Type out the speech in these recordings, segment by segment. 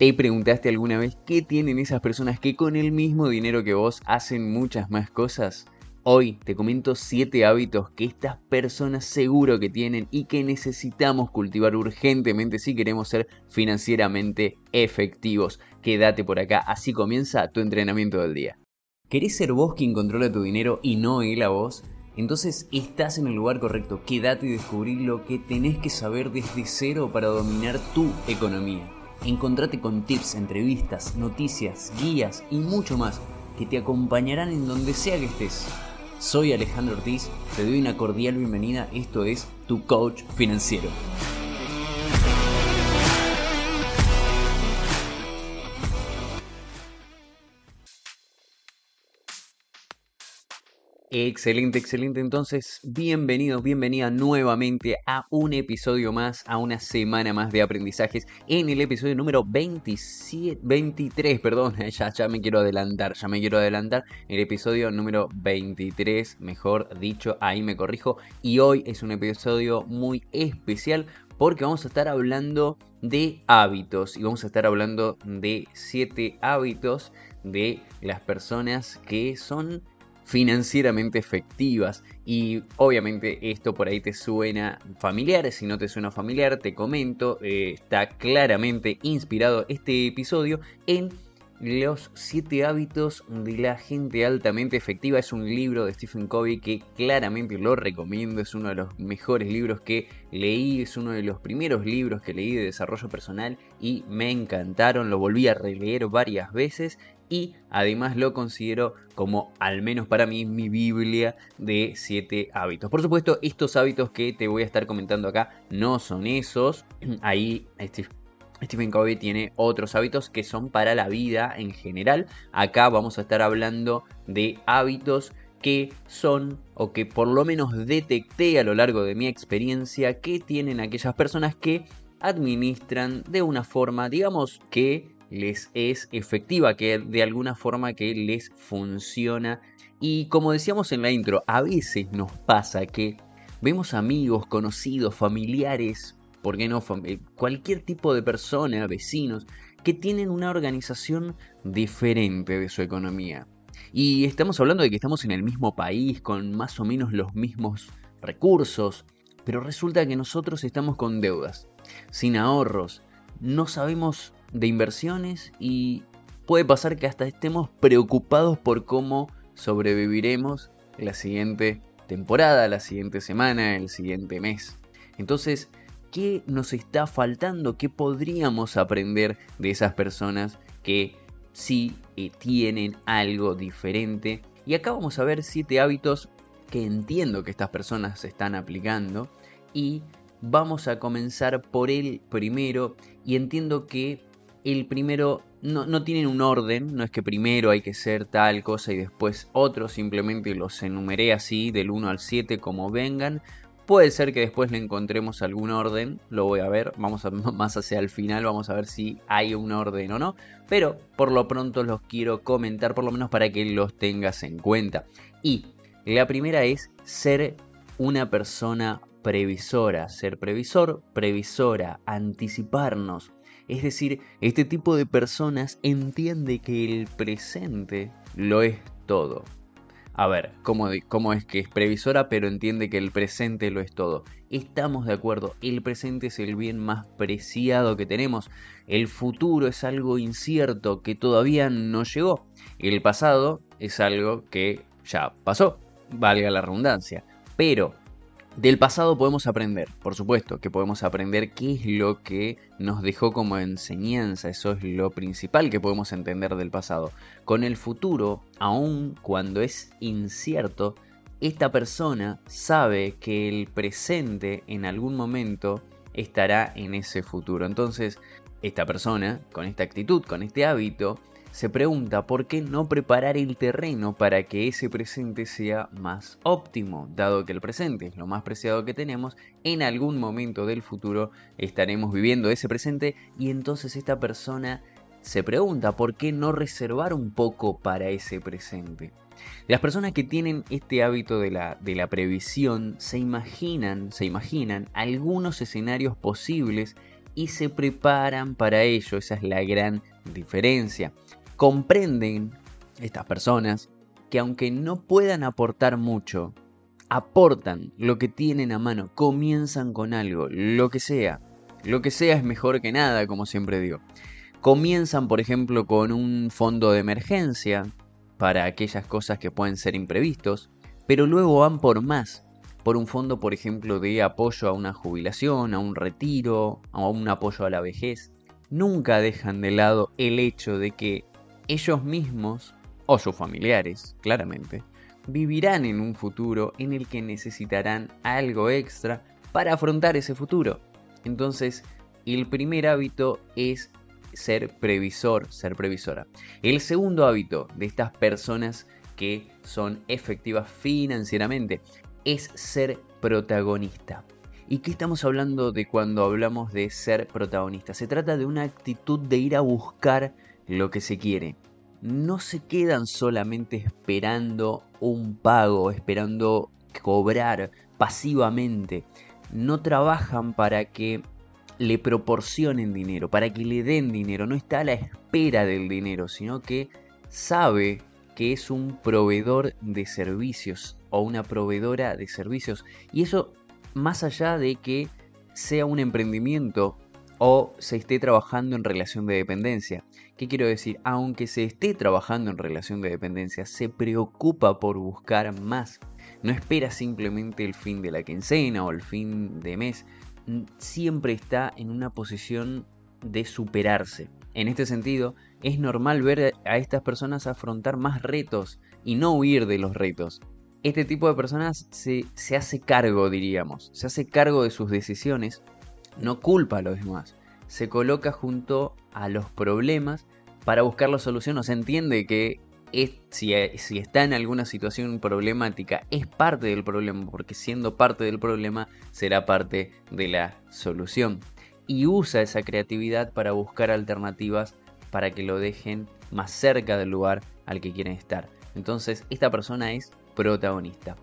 ¿Te preguntaste alguna vez qué tienen esas personas que con el mismo dinero que vos hacen muchas más cosas? Hoy te comento 7 hábitos que estas personas seguro que tienen y que necesitamos cultivar urgentemente si queremos ser financieramente efectivos. Quédate por acá, así comienza tu entrenamiento del día. ¿Querés ser vos quien controla tu dinero y no él a vos? Entonces estás en el lugar correcto, quédate y descubrí lo que tenés que saber desde cero para dominar tu economía. Encontrate con tips, entrevistas, noticias, guías y mucho más que te acompañarán en donde sea que estés. Soy Alejandro Ortiz, te doy una cordial bienvenida, esto es Tu Coach Financiero. Excelente, excelente. Entonces, bienvenido, bienvenida nuevamente a un episodio más, a una semana más de aprendizajes en el episodio número 27, 23, perdón, ya, ya me quiero adelantar, ya me quiero adelantar. El episodio número 23, mejor dicho, ahí me corrijo. Y hoy es un episodio muy especial porque vamos a estar hablando de hábitos y vamos a estar hablando de 7 hábitos de las personas que son financieramente efectivas. Y obviamente esto por ahí te suena familiar, si no te suena familiar, te comento, eh, está claramente inspirado este episodio en los 7 hábitos de la gente altamente efectiva. Es un libro de Stephen Covey que claramente lo recomiendo. Es uno de los mejores libros que leí. Es uno de los primeros libros que leí de desarrollo personal y me encantaron. Lo volví a releer varias veces y además lo considero como, al menos para mí, mi Biblia de 7 hábitos. Por supuesto, estos hábitos que te voy a estar comentando acá no son esos. Ahí Stephen Covey tiene otros hábitos que son para la vida en general. Acá vamos a estar hablando de hábitos que son o que por lo menos detecté a lo largo de mi experiencia que tienen aquellas personas que administran de una forma, digamos que les es efectiva, que de alguna forma que les funciona. Y como decíamos en la intro, a veces nos pasa que vemos amigos, conocidos, familiares, ¿por qué no? Eh, cualquier tipo de persona, vecinos, que tienen una organización diferente de su economía. Y estamos hablando de que estamos en el mismo país, con más o menos los mismos recursos, pero resulta que nosotros estamos con deudas, sin ahorros, no sabemos de inversiones y puede pasar que hasta estemos preocupados por cómo sobreviviremos la siguiente temporada, la siguiente semana, el siguiente mes. Entonces, ¿qué nos está faltando? ¿Qué podríamos aprender de esas personas que sí eh, tienen algo diferente? Y acá vamos a ver siete hábitos que entiendo que estas personas están aplicando y vamos a comenzar por el primero y entiendo que el primero no, no, tienen un orden, no es que primero hay que ser tal cosa y después otro, simplemente los enumeré así del 1 al 7 como vengan. Puede ser que después le encontremos algún orden, lo voy a ver, vamos más hacia el final, vamos a ver si hay un orden o no, pero por lo pronto los quiero comentar por lo menos para que los tengas en cuenta. Y la primera es ser una persona previsora, ser previsor, previsora, anticiparnos es decir, este tipo de personas entiende que el presente lo es todo. A ver, ¿cómo, ¿cómo, es que es previsora pero entiende que el presente lo es todo? Estamos de acuerdo, el presente es el bien más preciado que tenemos, el futuro es algo incierto que todavía no llegó, el pasado es algo que ya pasó, valga la redundancia, pero del pasado podemos aprender, por supuesto, que podemos aprender qué es lo que nos dejó como enseñanza, eso es lo principal que podemos entender del pasado. Con el futuro, aun cuando es incierto, esta persona sabe que el presente en algún momento estará en ese futuro. Entonces, esta persona, con esta actitud, con este hábito, se pregunta por qué no preparar el terreno para que ese presente sea más óptimo, dado que el presente es lo más preciado que tenemos, en algún momento del futuro estaremos viviendo ese presente y entonces esta persona se pregunta por qué no reservar un poco para ese presente. Las personas que tienen este hábito de la, de la previsión se imaginan, se imaginan algunos escenarios posibles y se preparan para ello. Esa es la gran diferencia. Comprenden estas personas que aunque no puedan aportar mucho, aportan lo que tienen a mano, comienzan con algo, lo que sea. Lo que sea es mejor que nada, como siempre digo. Comienzan, por ejemplo, con un fondo de emergencia para aquellas cosas que pueden ser imprevistos, pero luego van por más, por un fondo, por ejemplo, de apoyo a una jubilación, a un retiro, a un apoyo a la vejez. Nunca dejan de lado el hecho de que ellos mismos, o sus familiares, claramente, vivirán en un futuro en el que necesitarán algo extra para afrontar ese futuro. Entonces, el primer hábito es ser previsor, ser previsora. El segundo hábito de estas personas que son efectivas financieramente es ser protagonista. ¿Y qué estamos hablando de cuando hablamos de ser protagonista? Se trata de una actitud de ir a buscar lo que se quiere, no se quedan solamente esperando un pago, esperando cobrar pasivamente. No trabajan para que le proporcionen dinero, para que le den dinero. No está a la espera del dinero, sino que sabe que es un proveedor de servicios o una proveedora de servicios. Y eso más allá de que sea un emprendimiento o se esté trabajando en relación de dependencia. ¿Qué quiero decir? Aunque se esté trabajando en relación de dependencia, se preocupa por buscar más. No espera simplemente el fin de la quincena o el fin de mes. Siempre está en una posición de superarse. En este sentido, es normal ver a estas personas afrontar más retos y no huir de los retos. Este tipo de personas se, se hace cargo, diríamos, se hace cargo de sus decisiones no culpa a los demás, se coloca junto a los problemas para buscar la solución, o se entiende que si, si, está en alguna situación problemática es parte del problema, porque siendo parte del problema será parte de la solución. Y usa esa creatividad para buscar alternativas para que lo dejen más cerca del lugar al que quieren estar. Entonces, esta persona es protagonista.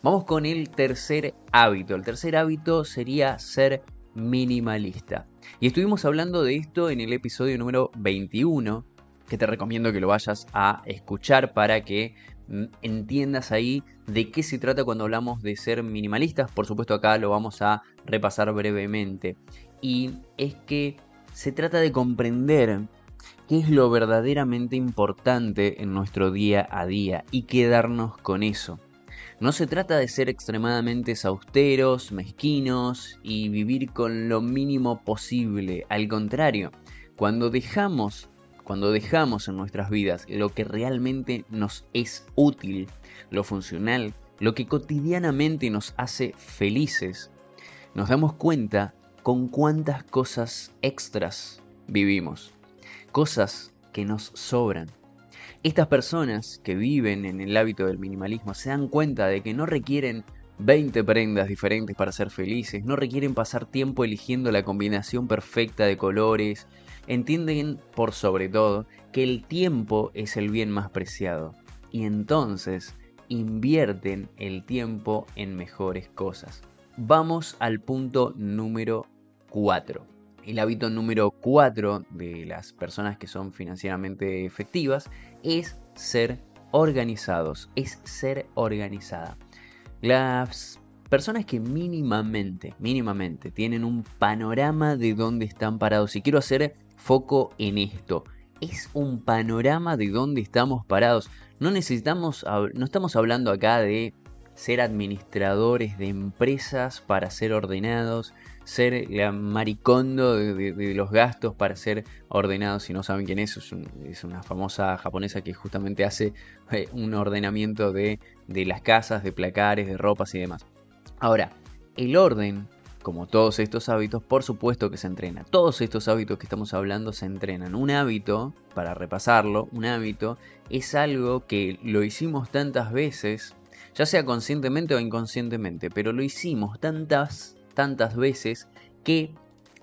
Vamos con el tercer hábito. El tercer hábito sería ser minimalista. Y estuvimos hablando de esto en el episodio número 21, que te recomiendo que lo vayas a escuchar para que mm, entiendas ahí de qué se trata cuando hablamos de ser minimalistas. Por supuesto acá lo vamos a repasar brevemente. Y es que se trata de comprender qué es lo verdaderamente importante en nuestro día a día y quedarnos con eso. No se trata de ser extremadamente austeros, mezquinos y vivir con lo mínimo posible. Al contrario, cuando dejamos, cuando dejamos en nuestras vidas lo que realmente nos es útil, lo funcional, lo que cotidianamente nos hace felices, nos damos cuenta con cuántas cosas extras vivimos. Cosas que nos sobran. Estas personas que viven en el hábito del minimalismo se dan cuenta de que no requieren 20 prendas diferentes para ser felices, no requieren pasar tiempo eligiendo la combinación perfecta de colores, entienden por sobre todo que el tiempo es el bien más preciado y entonces invierten el tiempo en mejores cosas. Vamos al punto número 4. El hábito número 4 de las personas que son financieramente efectivas es ser organizados, es ser organizada. Las personas que mínimamente, mínimamente tienen un panorama de dónde están parados. Y quiero hacer foco en esto. Es un panorama de dónde estamos parados. No necesitamos, no estamos hablando acá de ser administradores de empresas para ser ordenados, ser la maricondo de, los gastos para ser ordenados. Si no saben quién es, es, una famosa japonesa que justamente hace eh, un ordenamiento de, de las casas, de placares, de ropas y demás. Ahora, el orden como todos estos hábitos, por supuesto que se entrena. Todos estos hábitos que estamos hablando se entrenan. Un hábito, para repasarlo, un hábito es algo que lo hicimos tantas veces, ya sea conscientemente o inconscientemente, pero lo hicimos tantas tantas veces que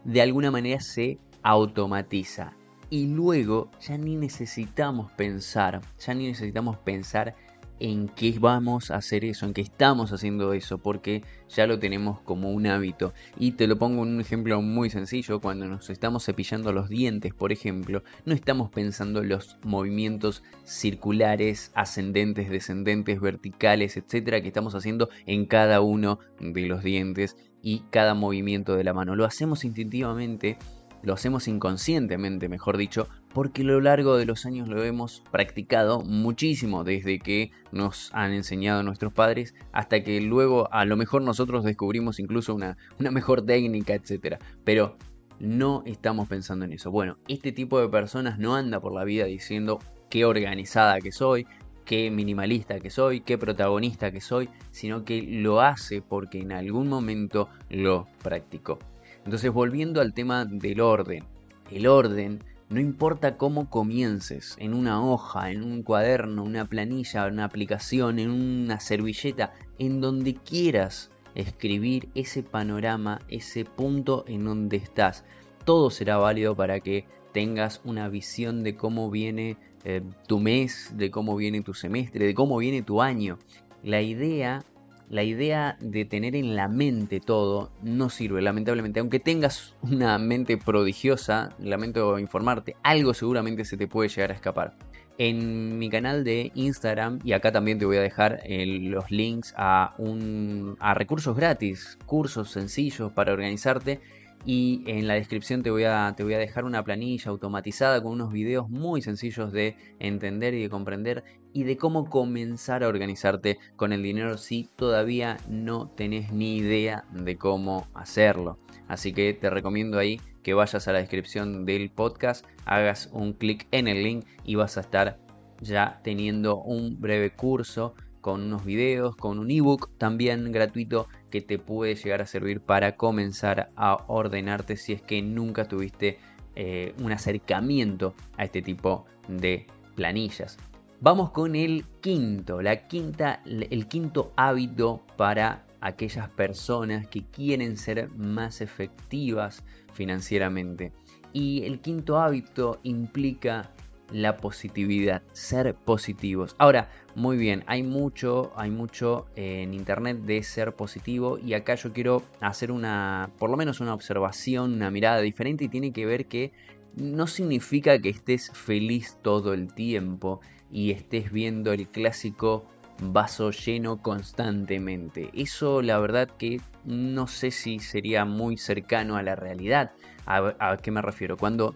de alguna manera se automatiza. Y luego ya ni necesitamos pensar, ya ni necesitamos pensar en qué vamos a hacer eso, en qué estamos haciendo eso, porque ya lo tenemos como un hábito. Y te lo pongo en un ejemplo muy sencillo, cuando nos estamos cepillando los dientes, por ejemplo, no estamos pensando los movimientos circulares, ascendentes, descendentes, verticales, etcétera, que estamos haciendo en cada uno de los dientes y cada movimiento de la mano. Lo hacemos instintivamente lo hacemos inconscientemente, mejor dicho, porque a lo largo de los años lo hemos practicado muchísimo desde que nos han enseñado nuestros padres hasta que luego a lo mejor nosotros descubrimos incluso una, una mejor técnica, etc. Pero no estamos pensando en eso. Bueno, este tipo de personas no anda por la vida diciendo qué organizada que soy, qué minimalista que soy, qué protagonista que soy, sino que lo hace porque en algún momento lo practicó. Entonces, volviendo al tema del orden. El orden, no importa cómo comiences, en una hoja, en un cuaderno, una planilla, una aplicación, en una servilleta, en donde quieras escribir ese panorama, ese punto en donde estás. Todo será válido para que tengas una visión de cómo viene eh, tu mes, de cómo viene tu semestre, de cómo viene tu año. La idea la idea de tener en la mente todo no sirve, lamentablemente. Aunque tengas una mente prodigiosa, lamento informarte, algo seguramente se te puede llegar a escapar. En mi canal de Instagram, y acá también te voy a dejar eh, los links a, un, a recursos gratis, cursos sencillos para organizarte y en la descripción te voy, a, te voy a dejar una planilla automatizada con unos videos muy sencillos de entender y de comprender y de cómo comenzar a organizarte con el dinero si todavía no tenés ni idea de cómo hacerlo. Así que te recomiendo ahí que vayas a la descripción del podcast, hagas un clic en el link y vas a estar ya teniendo un breve curso con unos videos, con un ebook también gratuito que te puede llegar a servir para comenzar a ordenarte si es que nunca tuviste eh, un acercamiento a este tipo de planillas. Vamos con el quinto, la quinta, el quinto hábito para aquellas personas que quieren ser más efectivas financieramente. Y el quinto hábito implica la positividad, ser positivos. Ahora, muy bien, hay mucho, hay mucho en internet de ser positivo y acá yo quiero hacer una, por lo menos una observación, una mirada diferente y tiene que ver que no significa que estés feliz todo el tiempo y estés viendo el clásico vaso lleno constantemente. Eso la verdad que no sé si sería muy cercano a la realidad. ¿A, a qué me refiero? Cuando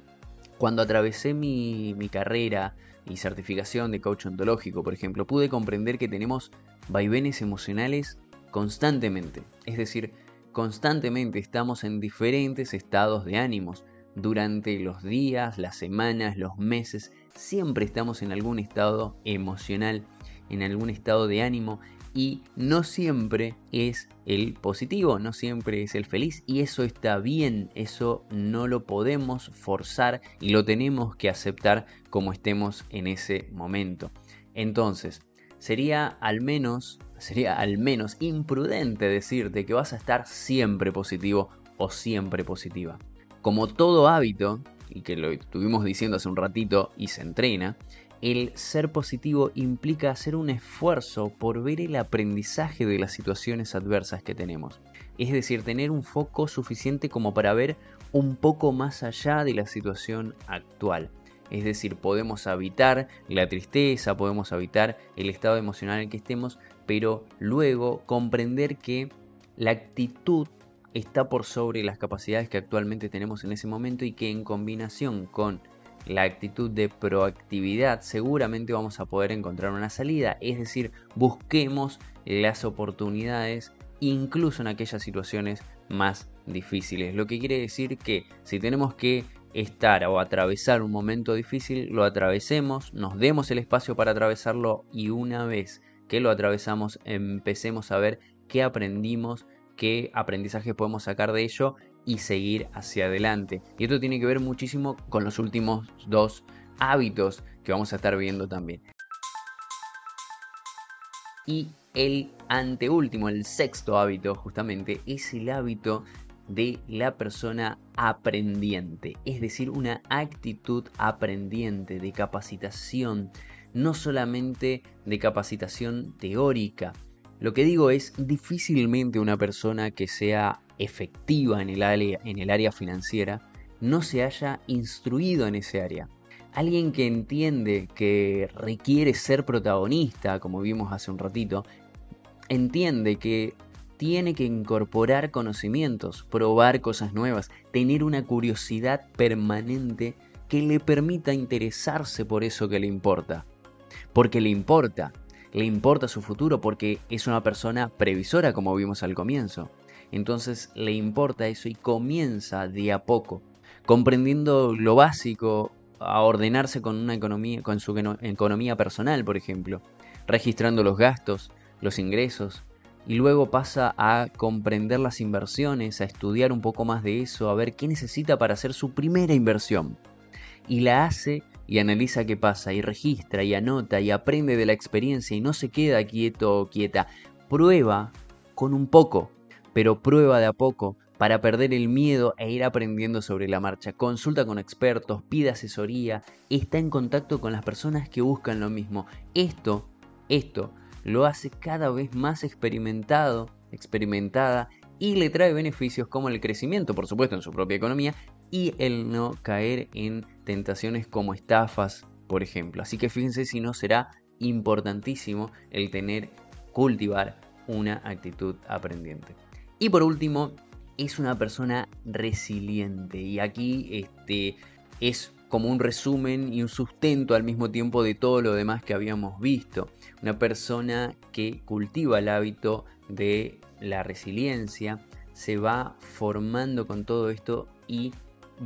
cuando atravesé mi, carrera y certificación de coach ontológico, por ejemplo, pude comprender que tenemos vaivenes emocionales constantemente. Es decir, constantemente estamos en diferentes estados de ánimos. Durante los días, las semanas, los meses, siempre estamos en algún estado emocional, en algún estado de ánimo y no siempre es el positivo, no siempre es el feliz y eso está bien, eso no lo podemos forzar y lo tenemos que aceptar como estemos en ese momento. Entonces, sería al menos, sería al menos imprudente decirte que vas a estar siempre positivo o siempre positiva. Como todo hábito, y que lo estuvimos diciendo hace un ratito y se entrena, el ser positivo implica hacer un esfuerzo por ver el aprendizaje de las situaciones adversas que tenemos. Es decir, tener un foco suficiente como para ver un poco más allá de la situación actual. Es decir, podemos evitar la tristeza, podemos evitar el estado emocional en que estemos, pero luego comprender que la actitud está por sobre las capacidades que actualmente tenemos en ese momento y que en combinación con la actitud de proactividad, seguramente vamos a poder encontrar una salida. Es decir, busquemos las oportunidades incluso en aquellas situaciones más difíciles. Lo que quiere decir que si tenemos que estar o atravesar un momento difícil, lo atravesemos, nos demos el espacio para atravesarlo y una vez que lo atravesamos empecemos a ver qué aprendimos, qué aprendizaje podemos sacar de ello y seguir hacia adelante. Y esto tiene que ver muchísimo con los últimos dos hábitos que vamos a estar viendo también. Y el anteúltimo, el sexto hábito justamente, es el hábito de la persona aprendiente, es decir, una actitud aprendiente de capacitación, no solamente de capacitación teórica. Lo que digo es, difícilmente una persona que sea efectiva en el área, en el área financiera no se haya instruido en ese área. Alguien que entiende que requiere ser protagonista, como vimos hace un ratito, entiende que tiene que incorporar conocimientos, probar cosas nuevas, tener una curiosidad permanente que le permita interesarse por eso que le importa. Porque le importa, le importa su futuro porque es una persona previsora como vimos al comienzo. Entonces le importa eso y comienza de a poco, comprendiendo lo básico, a ordenarse con una economía, con su economía personal, por ejemplo, registrando los gastos, los ingresos, y luego pasa a comprender las inversiones, a estudiar un poco más de eso, a ver qué necesita para hacer su primera inversión. Y la hace y analiza qué pasa, y registra, y anota, y aprende de la experiencia, y no se queda quieto o quieta. Prueba con un poco, pero prueba de a poco para perder el miedo e ir aprendiendo sobre la marcha. Consulta con expertos, pide asesoría, está en contacto con las personas que buscan lo mismo. Esto, esto lo hace cada vez más experimentado, experimentada y le trae beneficios como el crecimiento, por supuesto, en su propia economía y el no caer en tentaciones como estafas, por ejemplo. Así que fíjense si no será importantísimo el tener, cultivar una actitud aprendiente. Y por último, es una persona resiliente y aquí este, es como un resumen y un sustento al mismo tiempo de todo lo demás que habíamos visto. Una persona que cultiva el hábito de la resiliencia, se va formando con todo esto y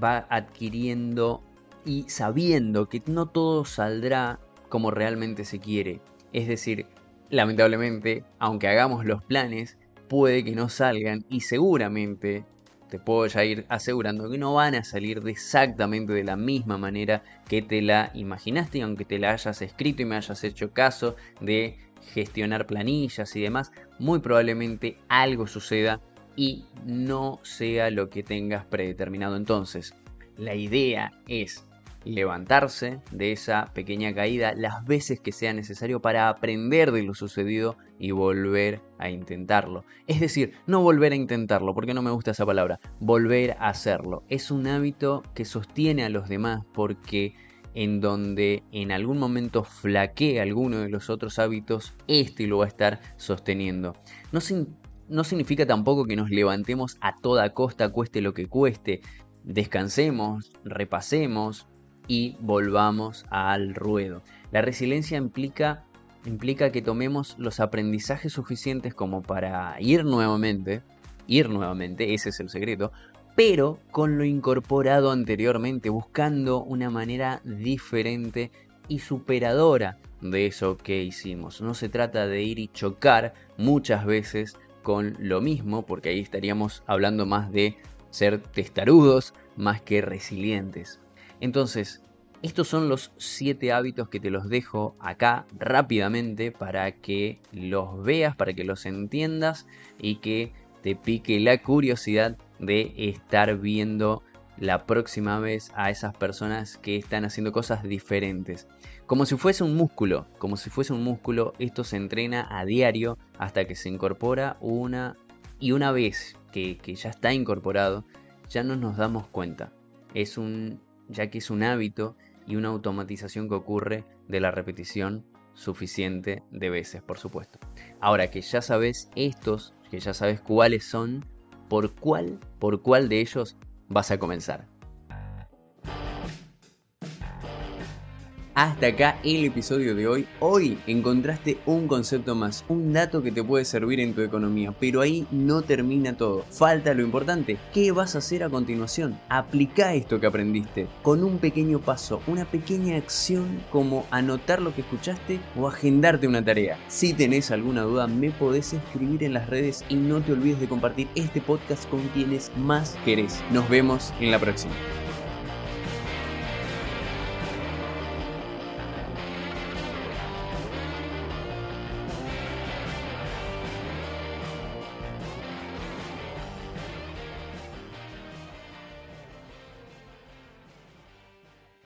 va adquiriendo y sabiendo que no todo saldrá como realmente se quiere. Es decir, lamentablemente, aunque hagamos los planes, puede que no salgan y seguramente te puedo ya ir asegurando que no van a salir exactamente de la misma manera que te la imaginaste, y aunque te la hayas escrito y me hayas hecho caso de gestionar planillas y demás, muy probablemente algo suceda y no sea lo que tengas predeterminado entonces. La idea es levantarse de esa pequeña caída las veces que sea necesario para aprender de lo sucedido y volver a intentarlo. Es decir, no volver a intentarlo, porque no me gusta esa palabra, volver a hacerlo. Es un hábito que sostiene a los demás porque en donde en algún momento flaquee alguno de los otros hábitos, este lo va a estar sosteniendo. No, no significa tampoco que nos levantemos a toda costa, cueste lo que cueste. Descansemos, repasemos, y volvamos al ruedo. La resiliencia implica, implica que tomemos los aprendizajes suficientes como para ir nuevamente, ir nuevamente, ese es el secreto, pero con lo incorporado anteriormente, buscando una manera diferente y superadora de eso que hicimos. No se trata de ir y chocar muchas veces con lo mismo, porque ahí estaríamos hablando más de ser testarudos más que resilientes. Entonces, estos son los 7 hábitos que te los dejo acá rápidamente para que los veas, para que los entiendas y que te pique la curiosidad de estar viendo la próxima vez a esas personas que están haciendo cosas diferentes. Como si fuese un músculo, como si fuese un músculo, esto se entrena a diario hasta que se incorpora una y una vez que, que ya está incorporado, ya no nos damos cuenta. Es un ya que es un hábito y una automatización que ocurre de la repetición suficiente de veces, por supuesto. Ahora que ya sabes estos, que ya sabes cuáles son, por cuál, por cuál de ellos vas a comenzar. Hasta acá el episodio de hoy. Hoy encontraste un concepto más, un dato que te puede servir en tu economía, pero ahí no termina todo. Falta lo importante. ¿Qué vas a hacer a continuación? Aplica esto que aprendiste con un pequeño paso, una pequeña acción como anotar lo que escuchaste o agendarte una tarea. Si tenés alguna duda, me podés escribir en las redes y no te olvides de compartir este podcast con quienes más querés. Nos vemos en la próxima.